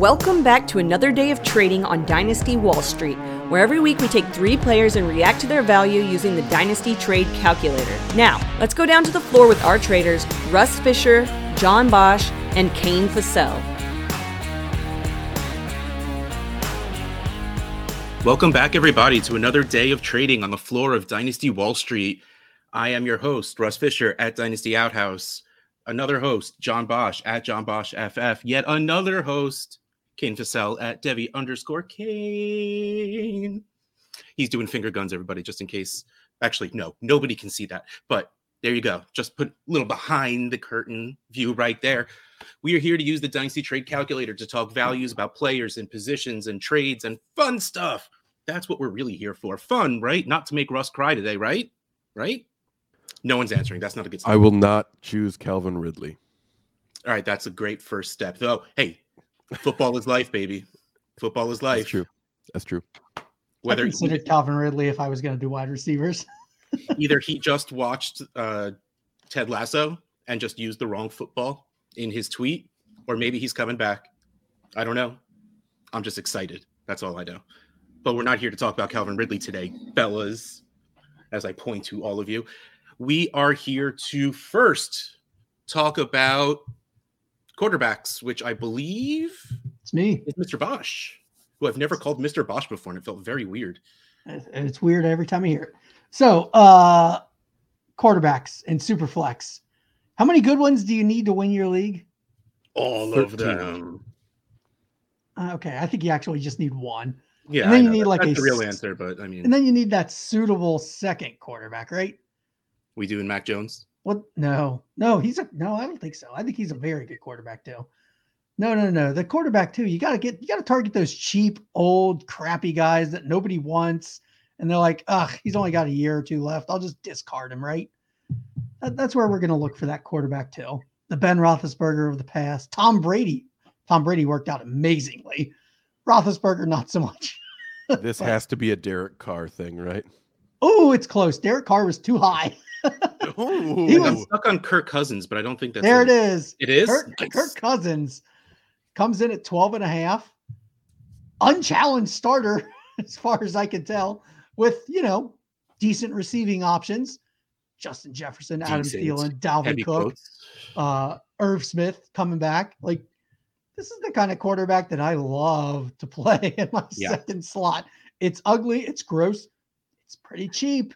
Welcome back to another day of trading on Dynasty Wall Street, where every week we take three players and react to their value using the Dynasty Trade Calculator. Now, let's go down to the floor with our traders, Russ Fisher, John Bosch, and Kane Fassell. Welcome back, everybody, to another day of trading on the floor of Dynasty Wall Street. I am your host, Russ Fisher at Dynasty Outhouse. Another host, John Bosch at John Bosch FF. Yet another host, Kane Fassell at Devy underscore Kane. He's doing finger guns, everybody, just in case. Actually, no, nobody can see that. But there you go. Just put a little behind the curtain view right there. We are here to use the Dynasty Trade Calculator to talk values about players and positions and trades and fun stuff. That's what we're really here for. Fun, right? Not to make Russ cry today, right? Right? No one's answering. That's not a good sign. I will not choose Calvin Ridley. All right, that's a great first step. Though, hey, Football is life, baby. Football is life. That's true. That's true. Whether I considered Calvin Ridley if I was going to do wide receivers. either he just watched uh, Ted Lasso and just used the wrong football in his tweet, or maybe he's coming back. I don't know. I'm just excited. That's all I know. But we're not here to talk about Calvin Ridley today, fellas. As I point to all of you, we are here to first talk about quarterbacks, which I believe it's me, it's Mr. Bosch, who I've never called Mr. Bosch before, and it felt very weird. It's weird every time I hear it. So, uh, quarterbacks and super flex. How many good ones do you need to win your league? All 13. of them. Uh, okay, I think you actually just need one. Yeah, and then you need like a real answer, but I mean, and then you need that suitable second quarterback, right? We doing Mac Jones? What? No, no, he's a no. I don't think so. I think he's a very good quarterback too. No, no, no. The quarterback too. You got to get. You got to target those cheap, old, crappy guys that nobody wants, and they're like, ugh, he's only got a year or two left. I'll just discard him. Right. That, that's where we're going to look for that quarterback too. The Ben Roethlisberger of the past. Tom Brady. Tom Brady worked out amazingly. Roethlisberger, not so much. this has to be a Derek Carr thing, right? Oh, it's close. Derek Carr was too high. he was stuck on Kirk Cousins, but I don't think that's there. It is. It is. Kirk, nice. Kirk Cousins comes in at 12 and a half, unchallenged starter, as far as I can tell, with you know decent receiving options. Justin Jefferson, Adam Thielen, Dalvin Heavy Cook, uh, Irv Smith coming back. Like this is the kind of quarterback that I love to play in my yeah. second slot. It's ugly, it's gross, it's pretty cheap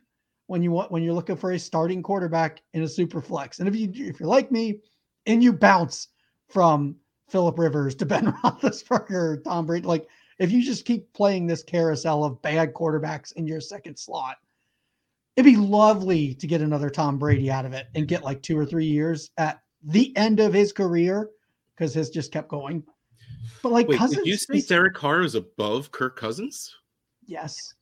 when you want when you're looking for a starting quarterback in a super flex. And if you if you're like me and you bounce from Philip Rivers to Ben Roethlisberger, Tom Brady, like if you just keep playing this carousel of bad quarterbacks in your second slot, it'd be lovely to get another Tom Brady out of it and get like two or three years at the end of his career because his just kept going. But like Wait, Cousins, did you say Derek Carr is above Kirk Cousins? Yes.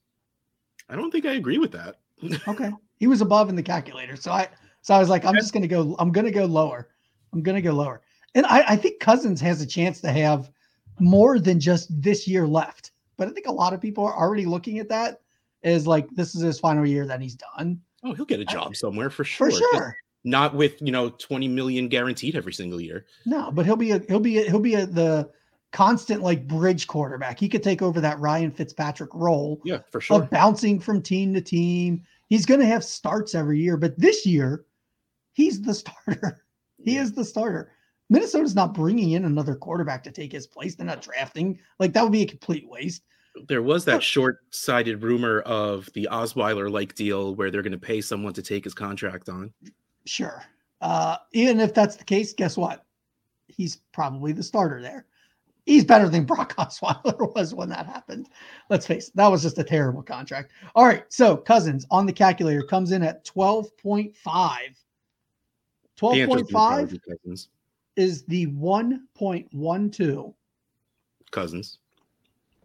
I don't think I agree with that okay. He was above in the calculator. So I so I was like, I'm just gonna go, I'm gonna go lower. I'm gonna go lower. And I, I think Cousins has a chance to have more than just this year left. But I think a lot of people are already looking at that as like this is his final year that he's done. Oh, he'll get a job somewhere for sure. For sure. Just not with you know 20 million guaranteed every single year. No, but he'll be a he'll be a, he'll be a, the constant like bridge quarterback. He could take over that Ryan Fitzpatrick role. Yeah, for sure. Of bouncing from team to team, He's going to have starts every year, but this year, he's the starter. He yeah. is the starter. Minnesota's not bringing in another quarterback to take his place. They're not drafting. Like that would be a complete waste. There was that short-sighted rumor of the Osweiler-like deal where they're going to pay someone to take his contract on. Sure. Uh, even if that's the case, guess what? He's probably the starter there he's better than Brock Osweiler was when that happened. Let's face it, that was just a terrible contract. All right, so Cousins on the calculator comes in at 12.5. 12.5 is the 1.12. Cousins.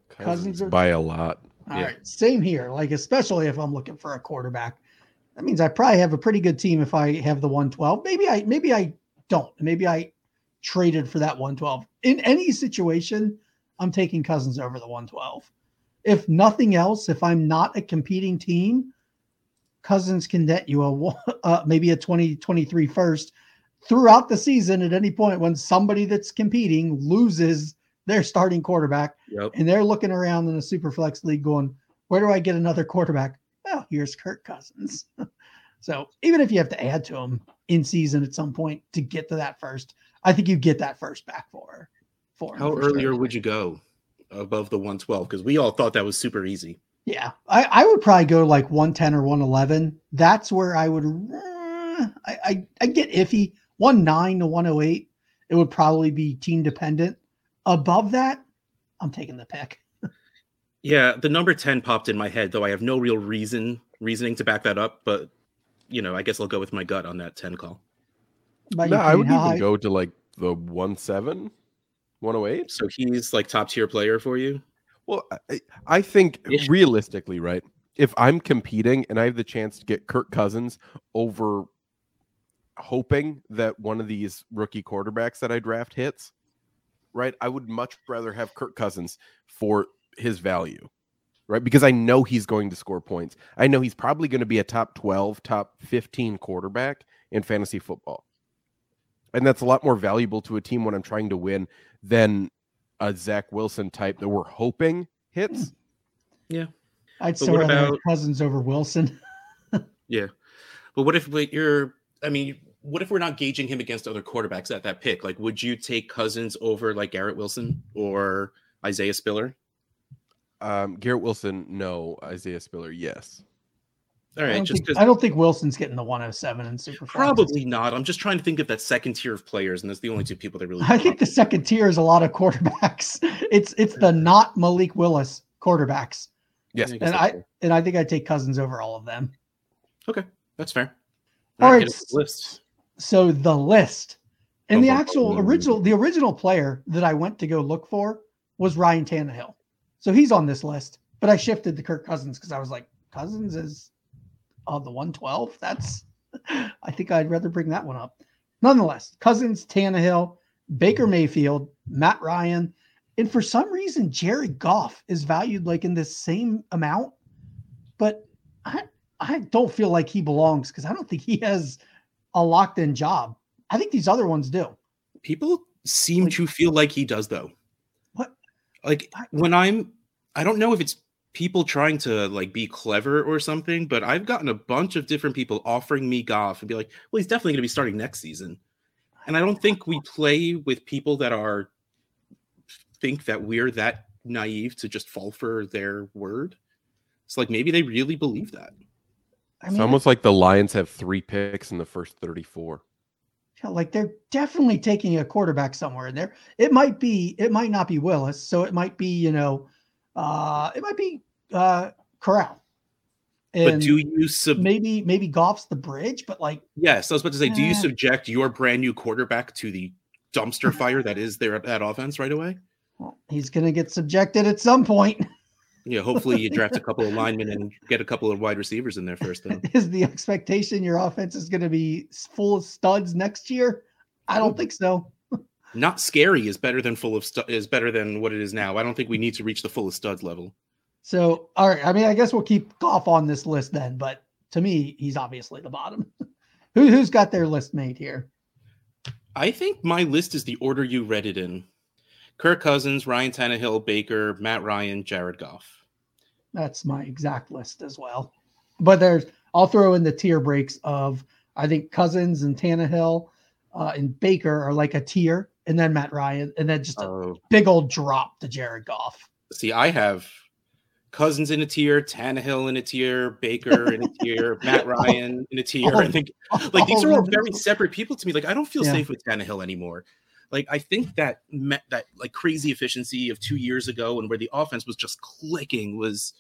Cousins are, by a lot. All yeah. right, same here. Like especially if I'm looking for a quarterback, that means I probably have a pretty good team if I have the 112. Maybe I maybe I don't. Maybe I traded for that 112. In any situation, I'm taking Cousins over the 112. If nothing else, if I'm not a competing team, Cousins can net you a uh, maybe a 2023 first throughout the season at any point when somebody that's competing loses their starting quarterback, Yep. and they're looking around in a super flex league going, where do I get another quarterback? Well, here's Kirk Cousins. so even if you have to add to him in season at some point to get to that first, I think you get that first back for for How for earlier sure. would you go above the 112? Because we all thought that was super easy. Yeah, I, I would probably go like 110 or 111. That's where I would. uh, I I, I get iffy. 19 to 108. It would probably be team dependent. Above that, I'm taking the pick. Yeah, the number 10 popped in my head, though I have no real reason reasoning to back that up. But you know, I guess I'll go with my gut on that 10 call. No, I would even high- go to like the one seven, 108. So he's like top tier player for you. Well, I, I think Ish. realistically, right? If I'm competing and I have the chance to get Kirk Cousins over hoping that one of these rookie quarterbacks that I draft hits, right? I would much rather have Kirk Cousins for his value, right? Because I know he's going to score points. I know he's probably going to be a top 12, top 15 quarterback in fantasy football. And that's a lot more valuable to a team when I'm trying to win than a Zach Wilson type that we're hoping hits. Yeah. I'd But still what rather have about- Cousins over Wilson. Yeah. But what if like, you're, I mean, what if we're not gauging him against other quarterbacks at that pick? Like, would you take Cousins over like Garrett Wilson or Isaiah Spiller? Um, Garrett Wilson, no. Isaiah Spiller, yes. All I don't, just think, I don't think Wilson's getting the 107 in super. Flexes. probably not. I'm just trying to think of that second tier of players, and that's the only two people that really. I think the second tier is a lot of quarterbacks. It's it's the not Malik Willis quarterbacks, Yes. and I fair. and I think I take Cousins over all of them. Okay, that's fair. All All right, right, the list. So the list and the Oh, oh, actual oh. original the original player that I went to go look for was Ryan Tannehill. So he's on this list, but I shifted to Kirk Cousins because I was like, Cousins is on the 112. That's I think I'd rather bring that one up. Nonetheless, Cousins, Tannehill, Baker Mayfield, Matt Ryan, and for some reason Jared Goff is valued like in the same amount, but I I don't feel like he belongs because I don't think he has a locked in job. I think these other ones do. People seem Like- to feel like he does, though. What? Like I- when I'm, I don't know if it's people trying to like be clever or something, but I've gotten a bunch of different people offering me Goff and be like, "Well, he's definitely going to be starting next season," and I don't think we play with people that are think that we're that naive to just fall for their word. It's like maybe they really believe that. I it's almost like the Lions have three picks in the first 34. yeah, like they're definitely taking a quarterback somewhere in there. It might be, it might not be Willis, so it might be, you know, uh, it might be uh Corral. but do you sub? maybe maybe Goff's the bridge, but like Yes, I was about to say, do you Eh. subject your brand new quarterback to the dumpster fire that is their that offense right away? well, he's gonna get subjected at some point. Yeah, hopefully you draft a couple of linemen and get a couple of wide receivers in there first. Though Is the expectation your offense is gonna be full of studs next year? I don't think so. not scary is better than full of stu- is better than what it is now. I don't think we need to reach the full of studs level. So, all right. I mean, I guess we'll keep Goff on this list then, but to me, he's obviously the bottom. Who, who's got their list made here? I think my list is the order you read it in: Kirk Cousins, Ryan Tannehill, Baker, Matt Ryan, Jared Goff. That's my exact list as well. But there's, I'll throw in the tier breaks of, I think Cousins and Tannehill uh, and Baker are like a tier, and then Matt Ryan, and then just a Oh, big old drop to Jared Goff. see, I have Cousins in a tier, Tannehill in a tier, Baker in a tier, Matt Ryan in a tier. I Oh, think like these are oh, all very separate people to me. Like I don't feel Yeah. safe with Tannehill anymore. Like I think that met that like crazy efficiency of two years ago and where the offense was just clicking was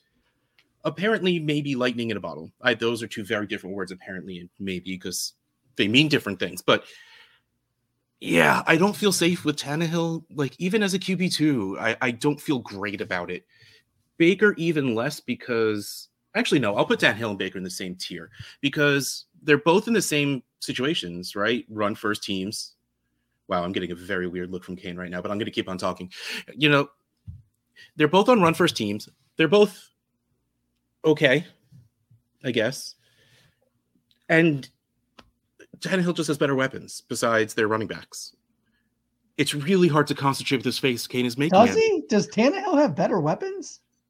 apparently maybe lightning in a bottle. I, those are two very different words, apparently and maybe because they mean different things. But yeah, I don't feel safe with Tannehill. Like even as a QB two, I, I don't feel great about it. Baker even less because actually no, I'll put Tannehill and Baker in the same tier because they're both in the same situations, right? Run first teams. Wow, I'm getting a very weird look from Kane right now, but I'm going to keep on talking. You know, they're both on run first teams. They're both okay, I guess. And Tannehill just has better weapons besides their running backs. It's really hard to concentrate with this face Kane is making. Does he? Does Tannehill have better weapons?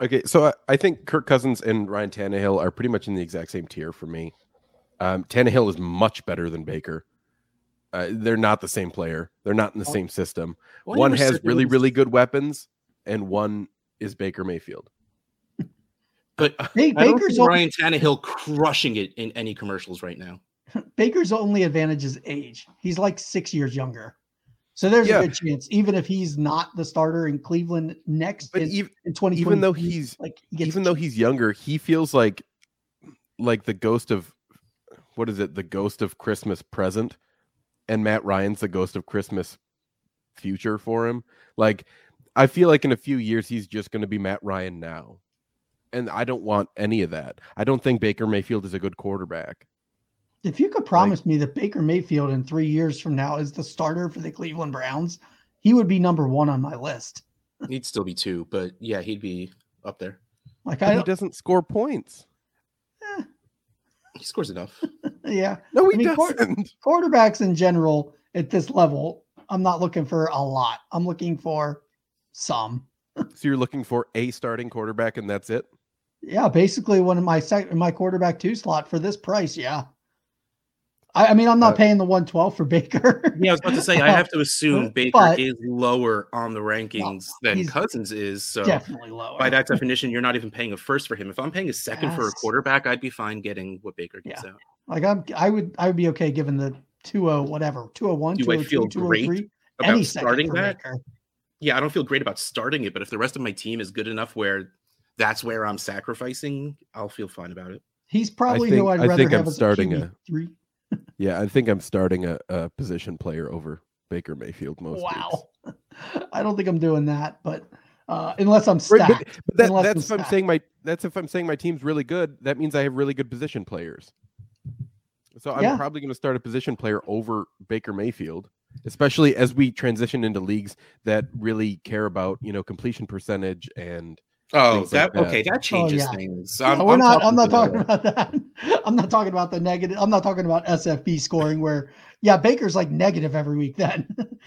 Okay, so I, I think Kirk Cousins and Ryan Tannehill are pretty much in the exact same tier for me. Um, Tannehill is much better than Baker. Uh, they're not the same player. They're not in the Oh. same system. Well, one has really, was- really good weapons, and one is Baker Mayfield. But Hey, I don't Baker's see only, Ryan Tannehill crushing it in any commercials right now. Baker's only advantage is age. He's like six years younger. So there's Yeah. a good chance, even if he's not the starter in Cleveland next But in, even, in 2020, even though he's like he even though he's younger, he feels like like the ghost of what is it? The ghost of Christmas present, and Matt Ryan's the ghost of Christmas future for him. Like I feel like in a few years he's just going to be Matt Ryan now, and I don't want any of that. I don't think Baker Mayfield is a good quarterback. If you could promise me that Baker Mayfield in three years from now is the starter for the Cleveland Browns, he would be number one on my list. He'd still be two, but yeah, he'd be up there. Like But I he doesn't score points. eh, He scores enough. yeah, No, he I mean, quar- doesn't. quarterbacks in general at this level, I'm not looking for a lot. I'm looking for some. So you're looking for a starting quarterback, and that's it. Yeah, basically one of my sec- my quarterback two slot for this price. Yeah. I, I mean, I'm not Uh, paying the 112 for Baker. Yeah, I was about to say I have to assume Baker But- is lower on the rankings than Cousins is. So Definitely lower. by that definition, you're not even paying a first for him. If I'm paying a second for a quarterback, I'd be fine getting what Baker gets out. like I'm, I would, I would be okay given the 20 whatever 201, Do I 202, feel great 203, About any second starting for that, Baker. yeah, I don't feel great about starting it. But if the rest of my team is good enough where that's where I'm sacrificing, I'll feel fine about it. He's probably think- who I'd I rather think I'm have starting a a- three. Yeah, I think I'm starting a, a position player over Baker Mayfield most. weeks. Wow. I don't think I'm doing that, but uh, unless I'm Right, stacked. but, but that, that's I'm if I'm saying my that's if I'm saying my team's really good. That means I have really good position players. So I'm Yeah. probably going to start a position player over Baker Mayfield, especially as we transition into leagues that really care about you know completion percentage and Oh, Things like that, okay, that. that changes yeah. things. I'm, we're not. I'm not talking talking about- about that. I'm not talking about the negative. I'm not talking about SFB scoring where, yeah, Baker's like negative every week. Then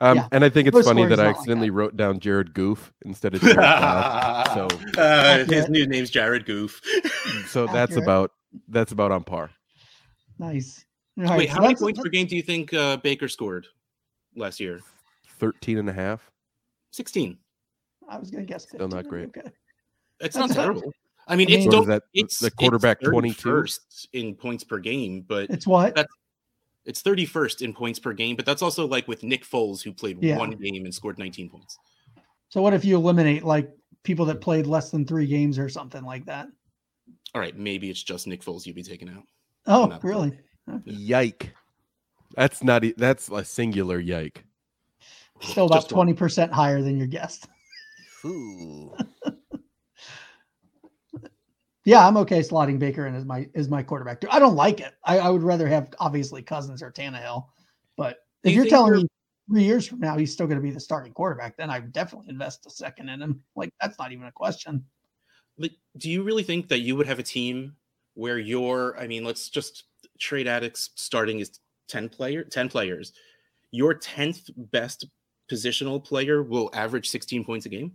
um Yeah. and I think it's Most funny that I not like accidentally wrote down Jared Goof instead of Jared Goff. So uh, his new name's Jared Goof. so that's Accurate. about that's about on par. nice. All right, Wait, so how many that's- points per game do you think uh, Baker scored last year? 13 and a half. 16. I was gonna guess. Still not great. Okay. It's That's not not- terrible. I mean, I it's mean- So don't, that it's the quarterback 22? first in points per game, but It's what? That's- it's 31st in points per game. But that's also like with Nick Foles, who played Yeah. one game and scored 19 points. So what if you eliminate like people that played less than three games or something like that? All right, maybe it's just Nick Foles you'd be taking out. Oh, Not- really? Yike. That's not that's a singular yike. Still about twenty percent higher than your guest. Yeah, I'm okay slotting Baker in as my as my quarterback. I don't like it. I, I would rather have obviously Cousins or Tannehill. But if you you're telling you're- me three years from now he's still going to be the starting quarterback, then I would definitely invest a second in him. Like that's not even a question. Like, do you really think that you would have a team where your, I mean, let's just trade addicts starting is 10 player, 10 players. Your 10th best positional player will average 16 points a game?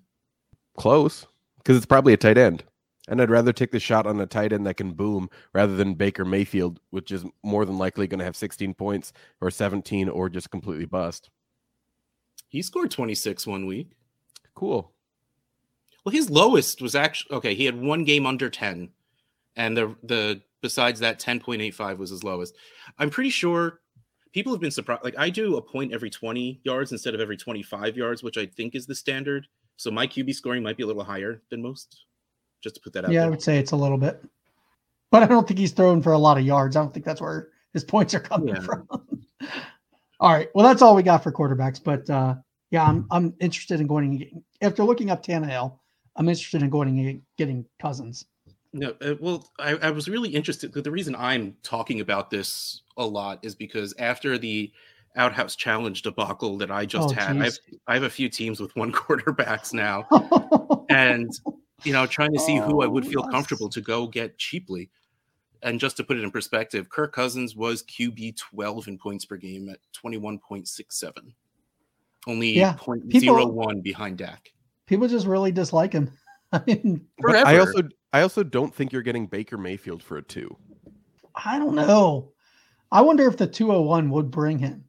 Close. Because it's probably a tight end. And I'd rather take the shot on a tight end that can boom rather than Baker Mayfield, which is more than likely going to have 16 points or 17 or just completely bust. He scored 26 one week. Cool. Well, his lowest was actually okay. He had one game under 10, and the the besides that 10.85 was his lowest. I'm pretty sure people have been surprised. Like I do a point every 20 yards instead of every 25 yards, which I think is the standard. So my QB scoring might be a little higher than most. Just to put that out Yeah, I would say it's a little bit. But I don't think he's throwing for a lot of yards. I don't think that's where his points are coming Yeah. from. all right. Well, that's all we got for quarterbacks. But uh Yeah, I'm I'm interested in going and getting, after looking up Tannehill. I'm interested in going and getting Cousins. No, uh, well, I, I was really interested. The reason I'm talking about this a lot is because after the outhouse challenge debacle that I just Oh, had, I have. I have a few teams with one quarterbacks now, and you know, trying to see who I would Oh, feel yes. comfortable to go get cheaply. And just to put it in perspective, Kirk Cousins was QB 12 in points per game at 21.67, only Yeah, 0.01 behind Dak. People just really dislike him. I mean, But I also I also don't think you're getting Baker Mayfield for a two. I don't know. I wonder if the 201 would bring him.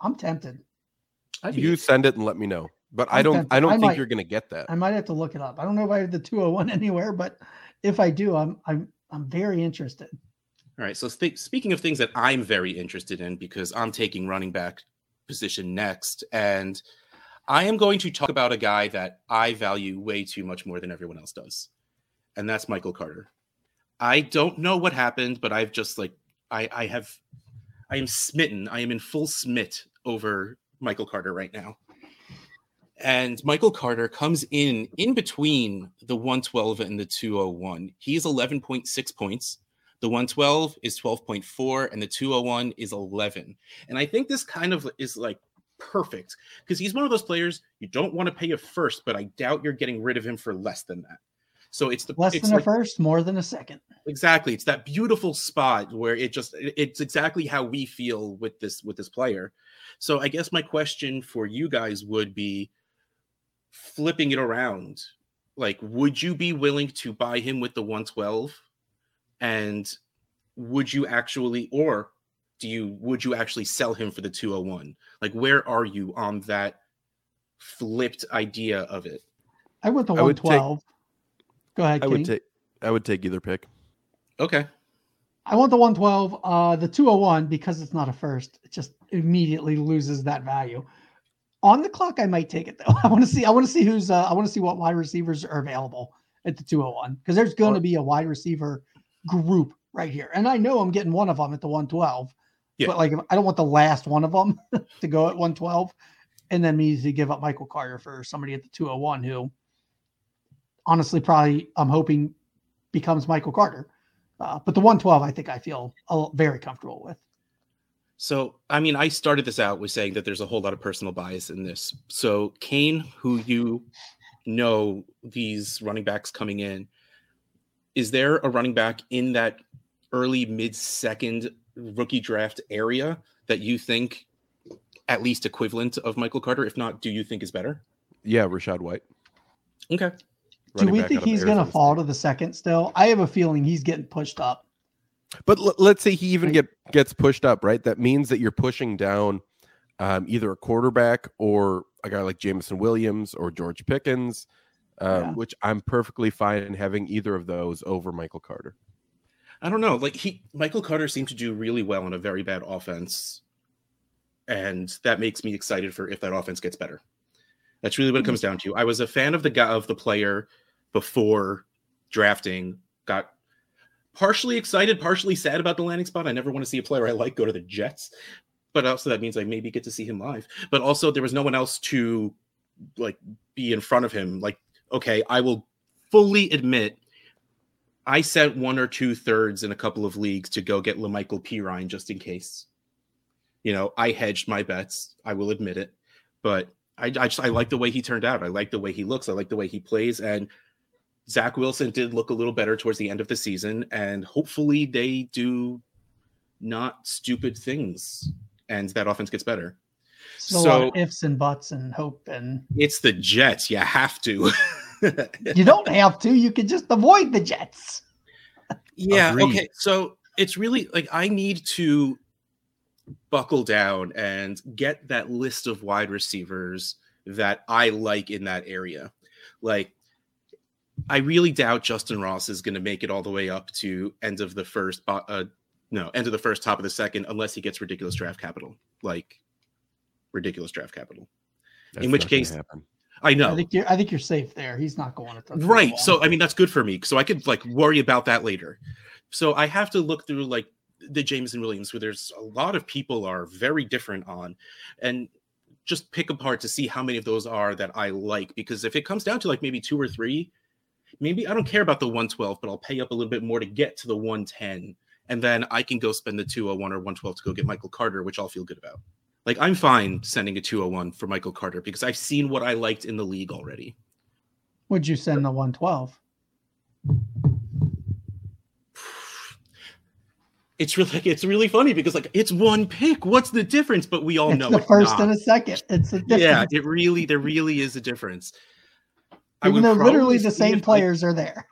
I'm tempted. I'd You send it and let me know. But I I'm don't tempted. I don't I think might- you're gonna get that. I might have to look it up. I don't know if I have the 201 anywhere, but if I do, I'm I'm I'm very interested. All right. So spe- speaking of things that I'm very interested in, because I'm taking running back position next, and I am going to talk about a guy that I value way too much more than everyone else does, and that's Michael Carter. I don't know what happened, but I've just like I I have I am smitten. I am in full smit over Michael Carter right now. And Michael Carter comes in in between the 112 and the 201. He's 11.6 points. The 112 is 12.4 and the 201 is 11. And I think this kind of is like perfect because he's one of those players you don't want to pay a first, but I doubt you're getting rid of him for less than that. So it's the Less it's than a first, more than a second. exactly it's that beautiful spot where it just it's exactly how we feel with this with this player so i guess my question for you guys would be flipping it around like would you be willing to buy him with the 112 and would you actually or do you would you actually sell him for the 201 like where are you on that flipped idea of it I went to I would take- 112. Go ahead, I would take I would take either pick. okay I want the 112. Uh, the 201 because it's not a first. It just immediately loses that value. On the clock, I might take it though. I want to see. I want to see who's. Uh, I want to see what wide receivers are available at the 201 because there's going to be a wide receiver group right here, and I know I'm getting one of them at the 112. Yeah. But like, I don't want the last one of them to go at 112, and then me to give up Michael Carter for somebody at the 201 who, honestly, probably I'm hoping becomes Michael Carter. Uh, but the 112, I think I feel uh, very comfortable with. So, I mean, I started this out with saying that there's a whole lot of personal bias in this. So, Kane, who you know these running backs coming in, is there a running back in that early mid second rookie draft area that you think at least equivalent of Michael Carter? If not, do you think is better? Yeah, Rachaad White. Okay. Do we think he's going to fall to the second still? I have a feeling he's getting pushed up. But l- let's say he even get gets pushed up, right? That means that you're pushing down um, either a quarterback or a guy like Jameson Williams or George Pickens, um, Yeah. which I'm perfectly fine having either of those over Michael Carter. I don't know. Like he Michael Carter seemed to do really well in a very bad offense. And that makes me excited for if that offense gets better. That's really what it comes down to. I was a fan of the guy of the player before drafting, got partially excited, partially sad about the landing spot. I never want to see a player I like go to the Jets. But also that means I maybe get to see him live. But also there was no one else to like be in front of him. Like, okay, I will fully admit I sent one or two thirds in a couple of leagues to go get La'Mical Perine just in case. You know, I hedged my bets. I will admit it, but I, I just I like the way he turned out. I like the way he looks. I like the way he plays. And Zach Wilson did look a little better towards the end of the season, and hopefully they do not stupid things, and that offense gets better. It's a lot So of ifs and buts and hope. And it's the Jets. You have to. you don't have to. You can just avoid the Jets. Yeah. Agreed. Okay. So it's really like I need to buckle down and get that list of wide receivers that I like in that area. Like, I really doubt Justyn Ross is going to make it all the way up to end of the first, uh, no, end of the first, top of the second, unless he gets ridiculous draft capital, like ridiculous draft capital. That's which case- I know. I think you're. I think you're safe there. He's not going to the right so i mean that's good for me so i could like worry about that later so i have to look through like the jameson williams where there's a lot of people are very different on and just pick apart to see how many of those are that I like. Because if it comes down to like maybe two or three, maybe I don't care about the 112, but I'll pay up a little bit more to get to the 110. And then I can go spend the 201 or 112 to go get Michael Carter, which I'll feel good about. Like I'm fine sending a 201 for Michael Carter because I've seen what I liked in the league already. Would you send the 112? It's really it's really funny because like it's one pick. What's the difference? But we all it's know the it's first not. and a second. It's a difference. Yeah, it really there really is a difference. I Even though literally the same if, like, players are there.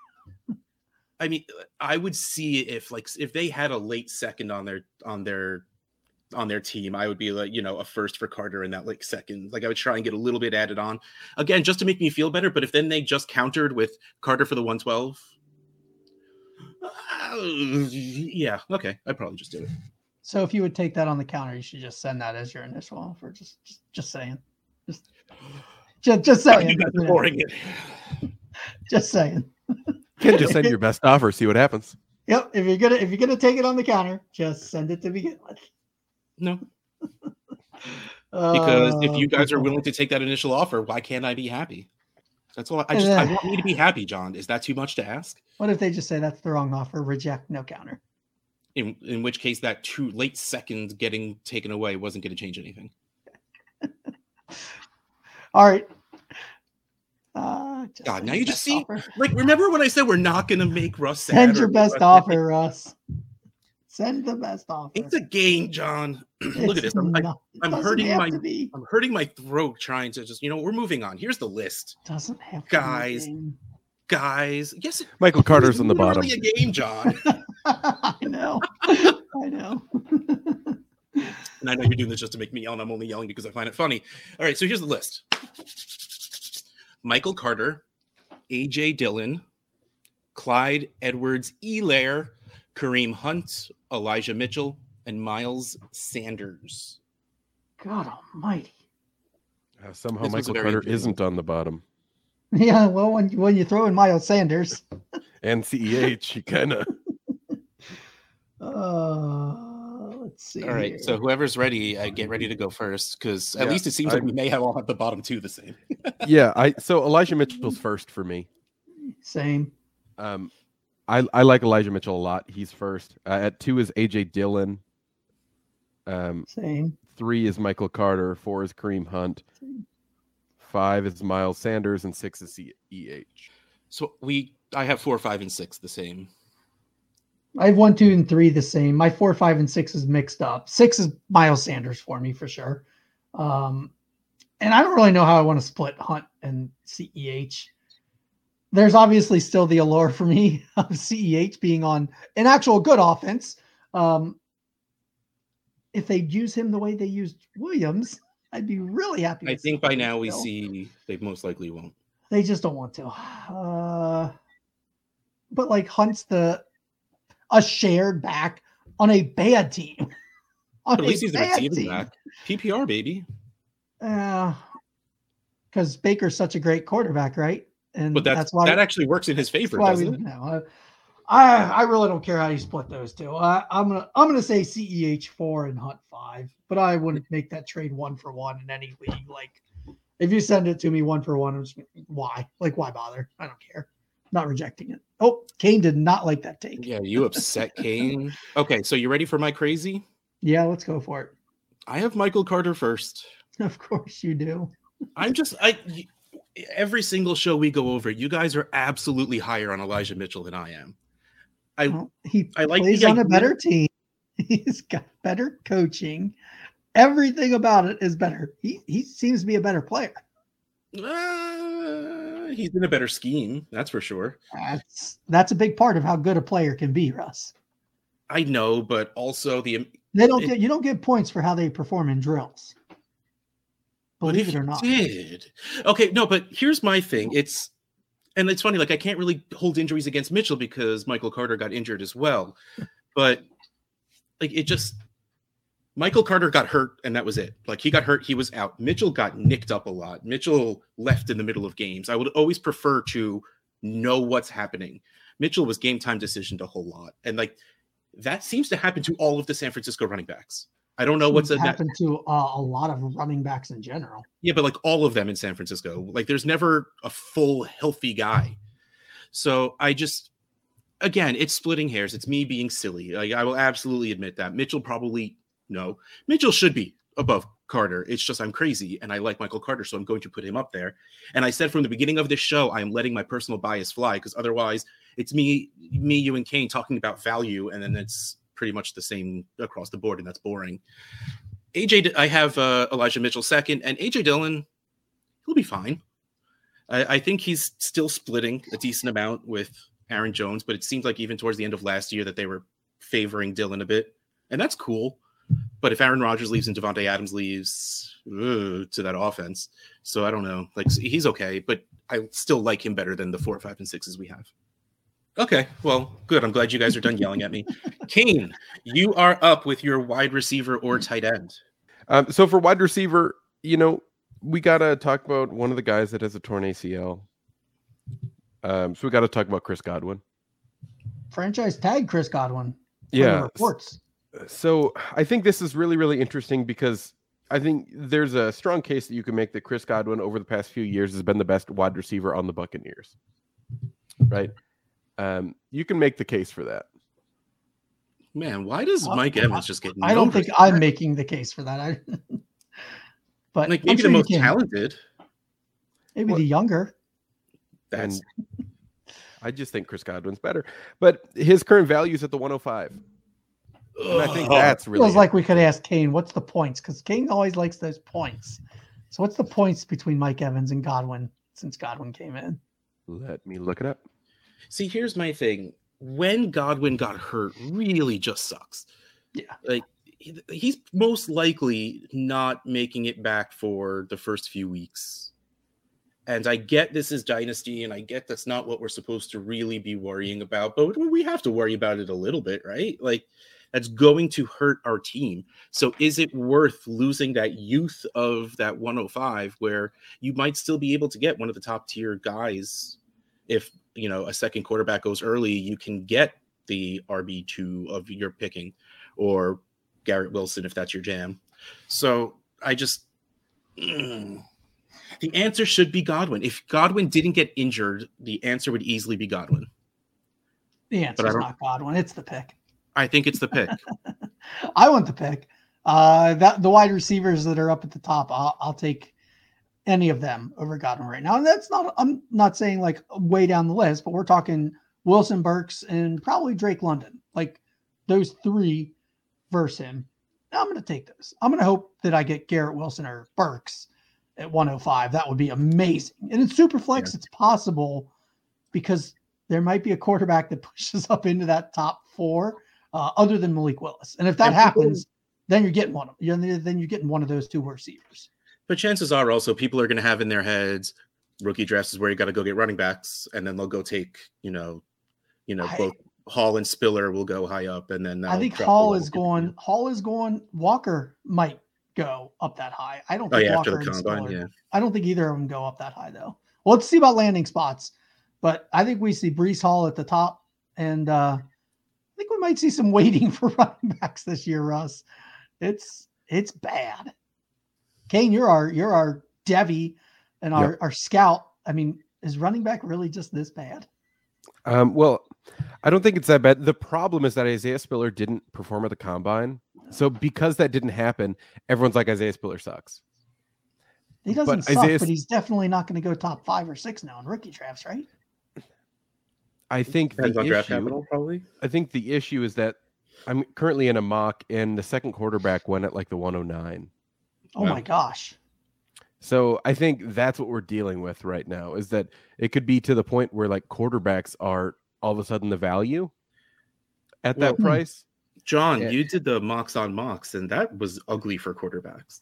I mean, I would see if like if they had a late second on their on their on their team, I would be like, you know, a first for Carter in that like second. Like I would try and get a little bit added on again just to make me feel better. But if then they just countered with Carter for the 112, uh, yeah, okay, I'd probably just do it. So if you would take that on the counter, you should just send that as your initial offer. Just just, just saying. Just just, just saying. You guys you are boring it. just saying. Can just send your best offer, see what happens. Yep. If you're gonna if you're gonna take it on the counter, just send it to begin with. No, because if Uh, you guys are willing to take that initial offer, why can't I be happy? That's all. I just I want me to be happy, John. Is that too much to ask? What if they just say that's the wrong offer? Reject, no counter. In in which case, that two late second getting taken away wasn't going to change anything. All right. Uh, God, now you just see- offer. Like, remember when I said we're not going to make Russ sad Send your best Russ offer, happy? Russ. Send the best offer. It's a game, John. Look at this. I'm, not- I'm hurting my- I'm hurting my throat trying to just, you know, we're moving on. Here's the list, Doesn't have Guys. Be guys. Yes, Michael Carter's it's on the bottom. literally a game, John. I know. I know. and I know you're doing this just to make me yell, and I'm only yelling because I find it funny. All right, so here's the list: Michael Carter, AJ Dillon, Clyde Edwards Elair, Kareem Hunt, Elijah Mitchell, and Miles Sanders. God Almighty. Uh, somehow This Michael Carter isn't on the bottom. Yeah. Well, when when you throw in Miles Sanders, And CEH, you kind of uh, let's see. All right, here. so whoever's ready, uh, get ready to go first because at Yeah, least it seems like I'm- we may have all have the bottom two the same. yeah. I so Elijah Mitchell's first for me. same. Um, I I like Elijah Mitchell a lot. He's first. Uh, at two is AJ Dillon. Um, Same. three is Michael Carter. Four is Kareem Hunt. Same. Five is Miles Sanders, and six is CEH. So we, I have four, five, and six the same. I have one, two, and three the same. My four, five, and six is mixed up. Six is Miles Sanders for me for sure. Um, and I don't really know how I want to split Hunt and CEH. There's obviously still the allure for me of CEH being on an actual good offense. Um, if they use him the way they used Williams, I'd be really happy. I think by now we still. see they most likely won't. They just don't want to. Uh, but like Hunt's the a shared back on a bad team. on at least he's bad receiving team. back. PPR baby. Uh, because Baker's such a great quarterback, right? And But that's, that's why that actually works in his favor, doesn't it? know. I I really don't care how you split those two. I, I'm gonna I'm gonna say CEH four and Hunt five, but I wouldn't make that trade one for one in any league. Like if you send it to me one for one, I'm just, why? Like why bother? I don't care. Not rejecting it. Oh, Kane did not like that take. Yeah, you upset Kane. Okay, so you ready for my crazy? Yeah, let's go for it. I have Michael Carter first. Of course you do. I'm just I every single show we go over, you guys are absolutely higher on Elijah Mitchell than I am. I Well, he I like he's on a better team. He's got better coaching. Everything about it is better. He he seems to be a better player. uh, he's in a better scheme, that's for sure. That's that's a big part of how good a player can be, Russ. I know, but also the They don't It- get you don't get points for how they perform in drills. Believe it or not. Did okay? No, but here's my thing. It's and it's funny. Like I can't really hold injuries against Mitchell because Michael Carter got injured as well. But like it just Michael Carter got hurt and that was it. Like he got hurt, he was out. Mitchell got nicked up a lot. Mitchell left in the middle of games. I would always prefer to know what's happening. Mitchell was game time decisioned a whole lot, and like that seems to happen to all of the San Francisco running backs. I don't know what's happened to uh, a lot of running backs in general. Yeah, but like all of them in San Francisco, like there's never a full healthy guy. So I just, again, it's splitting hairs. It's me being silly. Like I will absolutely admit that Mitchell probably no. Mitchell should be above Carter. It's just I'm crazy and I like Michael Carter, so I'm going to put him up there. And I said from the beginning of this show, I'm letting my personal bias fly because otherwise it's me, me, you, and Kane talking about value, and then it's pretty much the same across the board, and that's boring. AJ, I have uh, Elijah Mitchell second, and AJ Dillon, he'll be fine. I, I think he's still splitting a decent amount with Aaron Jones, but it seems like even towards the end of last year that they were favoring Dillon a bit, and that's cool. But if Aaron Rodgers leaves and Davante Adams leaves ugh, to that offense, so I don't know. Like he's okay, but I still like him better than the four, five, and sixes we have. Okay, well, good. I'm glad you guys are done yelling at me. Kane, you are up with your wide receiver or tight end. Um, so for wide receiver, you know, we gotta talk about one of the guys that has a torn ACL. Um, so we got to talk about Chris Godwin. Franchise tag Chris Godwin. Yeah. Reports. So I think this is really, really interesting because I think there's a strong case that you can make that Chris Godwin over the past few years has been the best wide receiver on the Buccaneers. Right. Um, you can make the case for that. Man, why does Mike Evans just get? I don't think I'm making the case for that. I, but like maybe sure the most talented, maybe well, the younger. That's. I just think Chris Godwin's better, but his current value is at the 105. And I think that's really feels like we could ask Kane, what's the points? Because Kane always likes those points. So what's the points between Mike Evans and Godwin since Godwin came in? Let me look it up. See, here's my thing. When Godwin got hurt, really just sucks. Yeah. Like he's most likely not making it back for the first few weeks. And I get this is dynasty, and I get that's not what we're supposed to really be worrying about, but we have to worry about it a little bit, right? Like that's going to hurt our team. So is it worth losing that youth of that 105 where you might still be able to get one of the top tier guys if you know a second quarterback goes early, you can get the RB two of your picking, or Garrett Wilson if that's your jam. So I just mm, the answer should be Godwin. If Godwin didn't get injured, the answer would easily be Godwin. The answer is not Godwin. It's the pick. I think it's the pick. I want the pick. Uh, that the wide receivers that are up at the top, I'll, I'll take any of them over Godwin right now. And that's not, I'm not saying like way down the list, but we're talking Wilson Burks and probably Drake London, like those three versus him. I'm going to take those. I'm going to hope that I get Garrett Wilson or Burks at 105. That would be amazing. And in super flex, yeah. it's possible because there might be a quarterback that pushes up into that top four uh, other than Malik Willis. And if that and happens, people, then you're getting one of you. then you're getting one of those two receivers. But chances are also people are going to have in their heads rookie drafts is where you got to go get running backs, and then they'll go take you know, you know I, both Hall and Spiller will go high up, and then I think Hall is going. Hall is going. Walker might go up that high. I don't. Oh, think oh yeah, Walker after the combine, yeah. I don't think either of them go up that high though. Well, let's see about landing spots, but I think we see Breece Hall at the top, and uh, I think we might see some waiting for running backs this year, Russ. It's it's bad. Kane, you're our you're our Devy and our, yep. our scout. I mean, is running back really just this bad? Um, well, I don't think it's that bad. The problem is that Isaiah Spiller didn't perform at the combine. So because that didn't happen, everyone's like Isaiah Spiller sucks. He doesn't but suck, Isaiah... but he's definitely not going to go top five or six now in rookie drafts, right? I think Depends the issue, draft capital, probably. I think the issue is that I'm currently in a mock, and the second quarterback went at like the 109. Oh my gosh. So I think that's what we're dealing with right now is that it could be to the point where like quarterbacks are all of a sudden the value at well, that price. John, yeah. you did the mocks on mocks, and that was ugly for quarterbacks.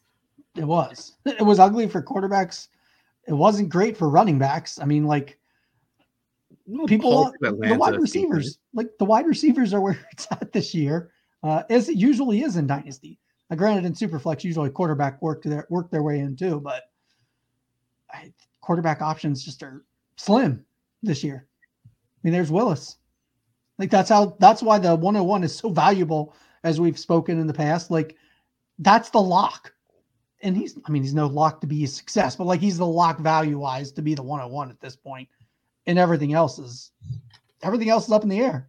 It was. It was ugly for quarterbacks. It wasn't great for running backs. I mean, like well, people, the wide receivers, like the wide receivers are where it's at this year, uh, as it usually is in Dynasty. Now, granted, in Superflex, usually quarterback work their work their way in too, but I, quarterback options just are slim this year. I mean, there's Willis. Like that's how that's why the 101 is so valuable, as we've spoken in the past. Like that's the lock. And he's, I mean, he's no lock to be a success, but like he's the lock value wise to be the 101 at this point. And everything else is, everything else is up in the air.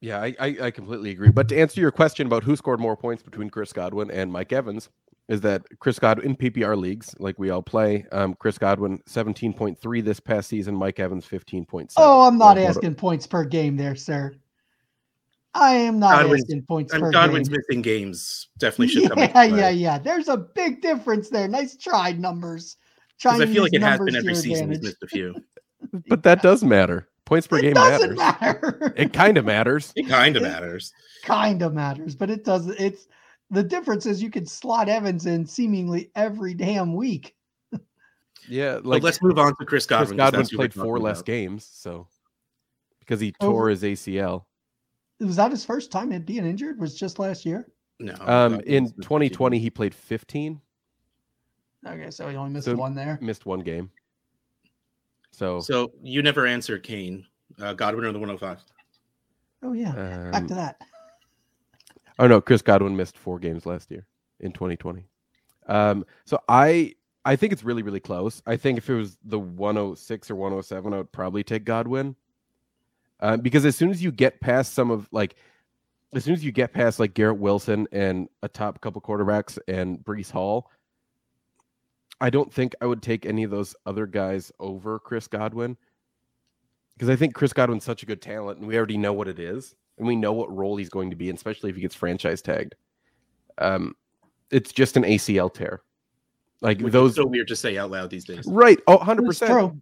Yeah, I, I, I completely agree. But to answer your question about who scored more points between Chris Godwin and Mike Evans, is that Chris Godwin in PPR leagues, like we all play, um, Chris Godwin 17.3 this past season, Mike Evans 15.7. Oh, I'm not asking points per game there, sir. I am not Godwin's, asking points per Godwin's game. missing games definitely should yeah, come. Yeah, yeah, yeah. There's a big difference there. Nice tried numbers. Because I feel like it has been every season. He's missed a few. but that does matter. Points per it game doesn't matters. matter. It kind of matters. It kind of matters. Kind of matters, but it doesn't. It's the difference is you can slot Evans in seemingly every damn week. Yeah, like let's move on to Chris Godwin. Chris Godwin played four less about. games, so because he tore his ACL. Was that his first time being injured? Was just last year? No. Um, in 2020, he played 15. Okay, so he only missed so one there. Missed one game. So, so you never answered Kane, uh, Godwin, or the 105. Oh yeah, um, back to that. Oh no, Chris Godwin missed four games last year in 2020. Um, so I I think it's really really close. I think if it was the 106 or 107, I would probably take Godwin. Uh, because as soon as you get past some of like, as soon as you get past like Garrett Wilson and a top couple quarterbacks and Breece Hall, I don't think I would take any of those other guys over Chris Godwin. Because I think Chris Godwin's such a good talent, and we already know what it is and we know what role he's going to be, especially if he gets franchise tagged. Um, it's just an ACL tear. Like Which those so weird to say out loud these days. Right. Oh, 100%.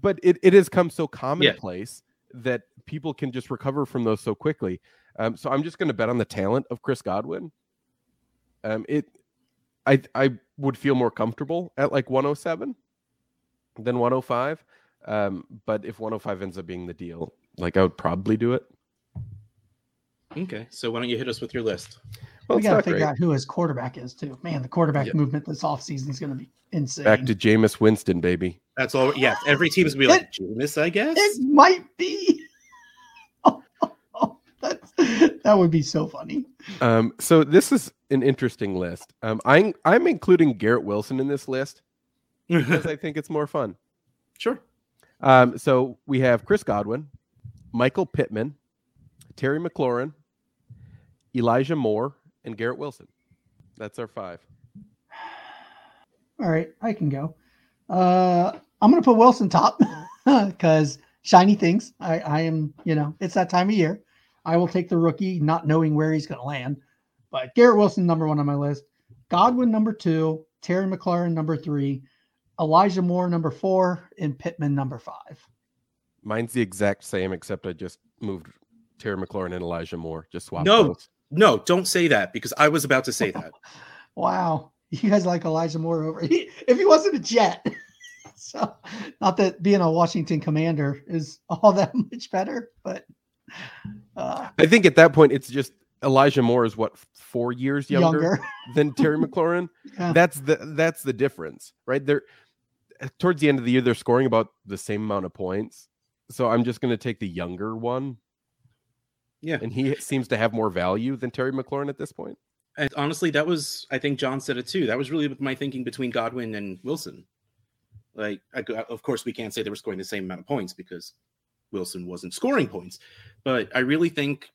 But it, it has come so commonplace yeah. that people can just recover from those so quickly. Um, so I'm just going to bet on the talent of Chris Godwin. Um, it, I, I would feel more comfortable at like 107 than 105. Um, but if 105 ends up being the deal, like I would probably do it. Okay, so why don't you hit us with your list? Well, we got to figure great. out who his quarterback is too. Man, the quarterback yep. movement this offseason is going to be insane. Back to Jameis Winston, baby. That's all. Yeah, every team is going to be like Jameis, I guess. It might be. That's, that would be so funny. Um, so this is an interesting list. Um, I'm I'm including Garrett Wilson in this list because I think it's more fun. Sure. Um, so we have Chris Godwin, Michael Pittman, Terry McLaurin, Elijah Moore, and Garrett Wilson. That's our five. All right, I can go. Uh, I'm going to put Wilson top because shiny things. I, I am, you know, it's that time of year. I will take the rookie, not knowing where he's going to land. But Garrett Wilson, number one on my list. Godwin, number two. Terry McLaurin, number three. Elijah Moore, number four. And Pittman, number five. Mine's the exact same, except I just moved Terry McLaurin and Elijah Moore. Just swap. No, those. no, don't say that because I was about to say that. wow, you guys like Elijah Moore over he, if he wasn't a Jet. so, not that being a Washington Commander is all that much better, but uh, I think at that point it's just Elijah Moore is what four years younger, younger. than Terry McLaurin. yeah. That's the that's the difference, right? They're towards the end of the year they're scoring about the same amount of points. So I'm just going to take the younger one yeah. And he seems to have more value than Terry McLaurin at this point. And honestly, that was, I think John said it too. That was really my thinking between Godwin and Wilson. Like, I, of course, we can't say they were scoring the same amount of points because Wilson wasn't scoring points. But I really think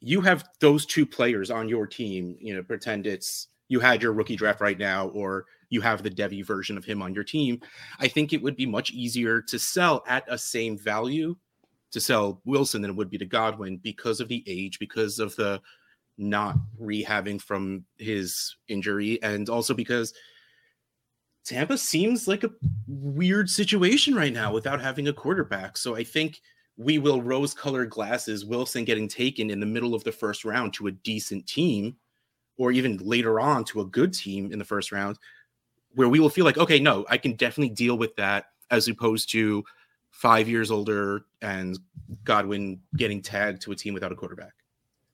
you have those two players on your team. You know, pretend it's you had your rookie draft right now, or you have the Devy version of him on your team. I think it would be much easier to sell at a same value to sell Wilson than it would be to Godwin because of the age, because of the not rehabbing from his injury, and also because Tampa seems like a weird situation right now without having a quarterback. So I think we will rose colored glasses Wilson getting taken in the middle of the first round to a decent team, or even later on to a good team in the first round, where we will feel like, okay, no, I can definitely deal with that as opposed to five years older and Godwin getting tagged to a team without a quarterback,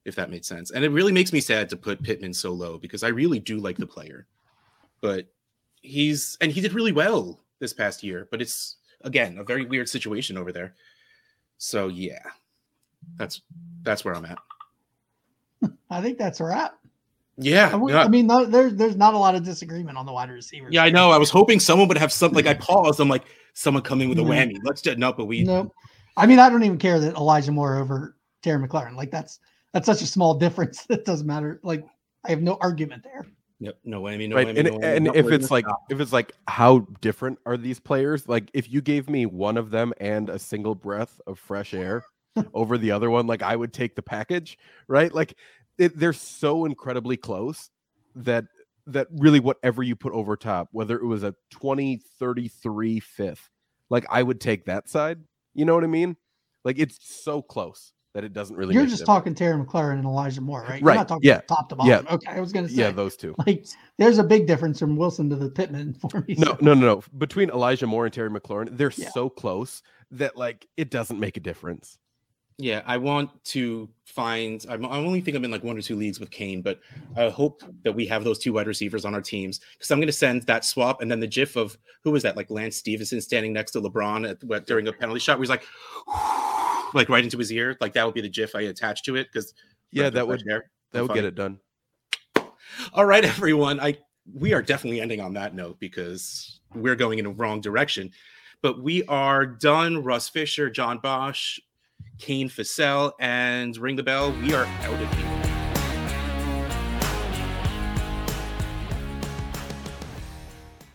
if that made sense. And it really makes me sad to put Pittman so low because I really do like the player. But he's and he did really well this past year, but it's again a very weird situation over there. So yeah. That's that's where I'm at. I think that's a wrap. Yeah, I, would- yeah. I mean, no, there's there's not a lot of disagreement on the wide receivers. Yeah, I know. I was hoping someone would have something like I paused. I'm like, someone come in with a whammy. Let's just no, but we No, I mean, I don't even care that Elijah Moore over Terry McLaurin. Like that's that's such a small difference that doesn't matter. Like I have no argument there. Yep, no whammy, no right whammy. and, no and if it's like stop. if it's like how different are these players like if you gave me one of them and a single breath of fresh air over the other one like i would take the package right like it, they're so incredibly close that that really whatever you put over top whether it was a 20 33 fifth like i would take that side you know what i mean like it's so close that it doesn't really You're just difference. talking Terry McLaurin and Elijah Moore, right? You're Right, not talking yeah, top to bottom. yeah. Okay, I was gonna say. yeah those two like there's a big difference from Wilson to the Pittman for me. No, so- no, no, no. Between Elijah Moore and Terry McLaurin, they're Yeah. so close that like it doesn't make a difference. Yeah, I want to find. I'm, I only think I'm in like one or two leagues with Kane, but I hope that we have those two wide receivers on our teams because I'm going to send that swap and then the GIF of who was that? Like Lance Stephenson standing next to LeBron at, during a penalty shot, where he's like, like right into his ear. Like that would be the GIF I attach to it because Yeah, that would that would get it done. All right, everyone. I we are definitely ending on that note because we're going in a wrong direction. But we are done. Russ Fisher, John Bosch, Kane Fassell, and ring the bell. We are out of here.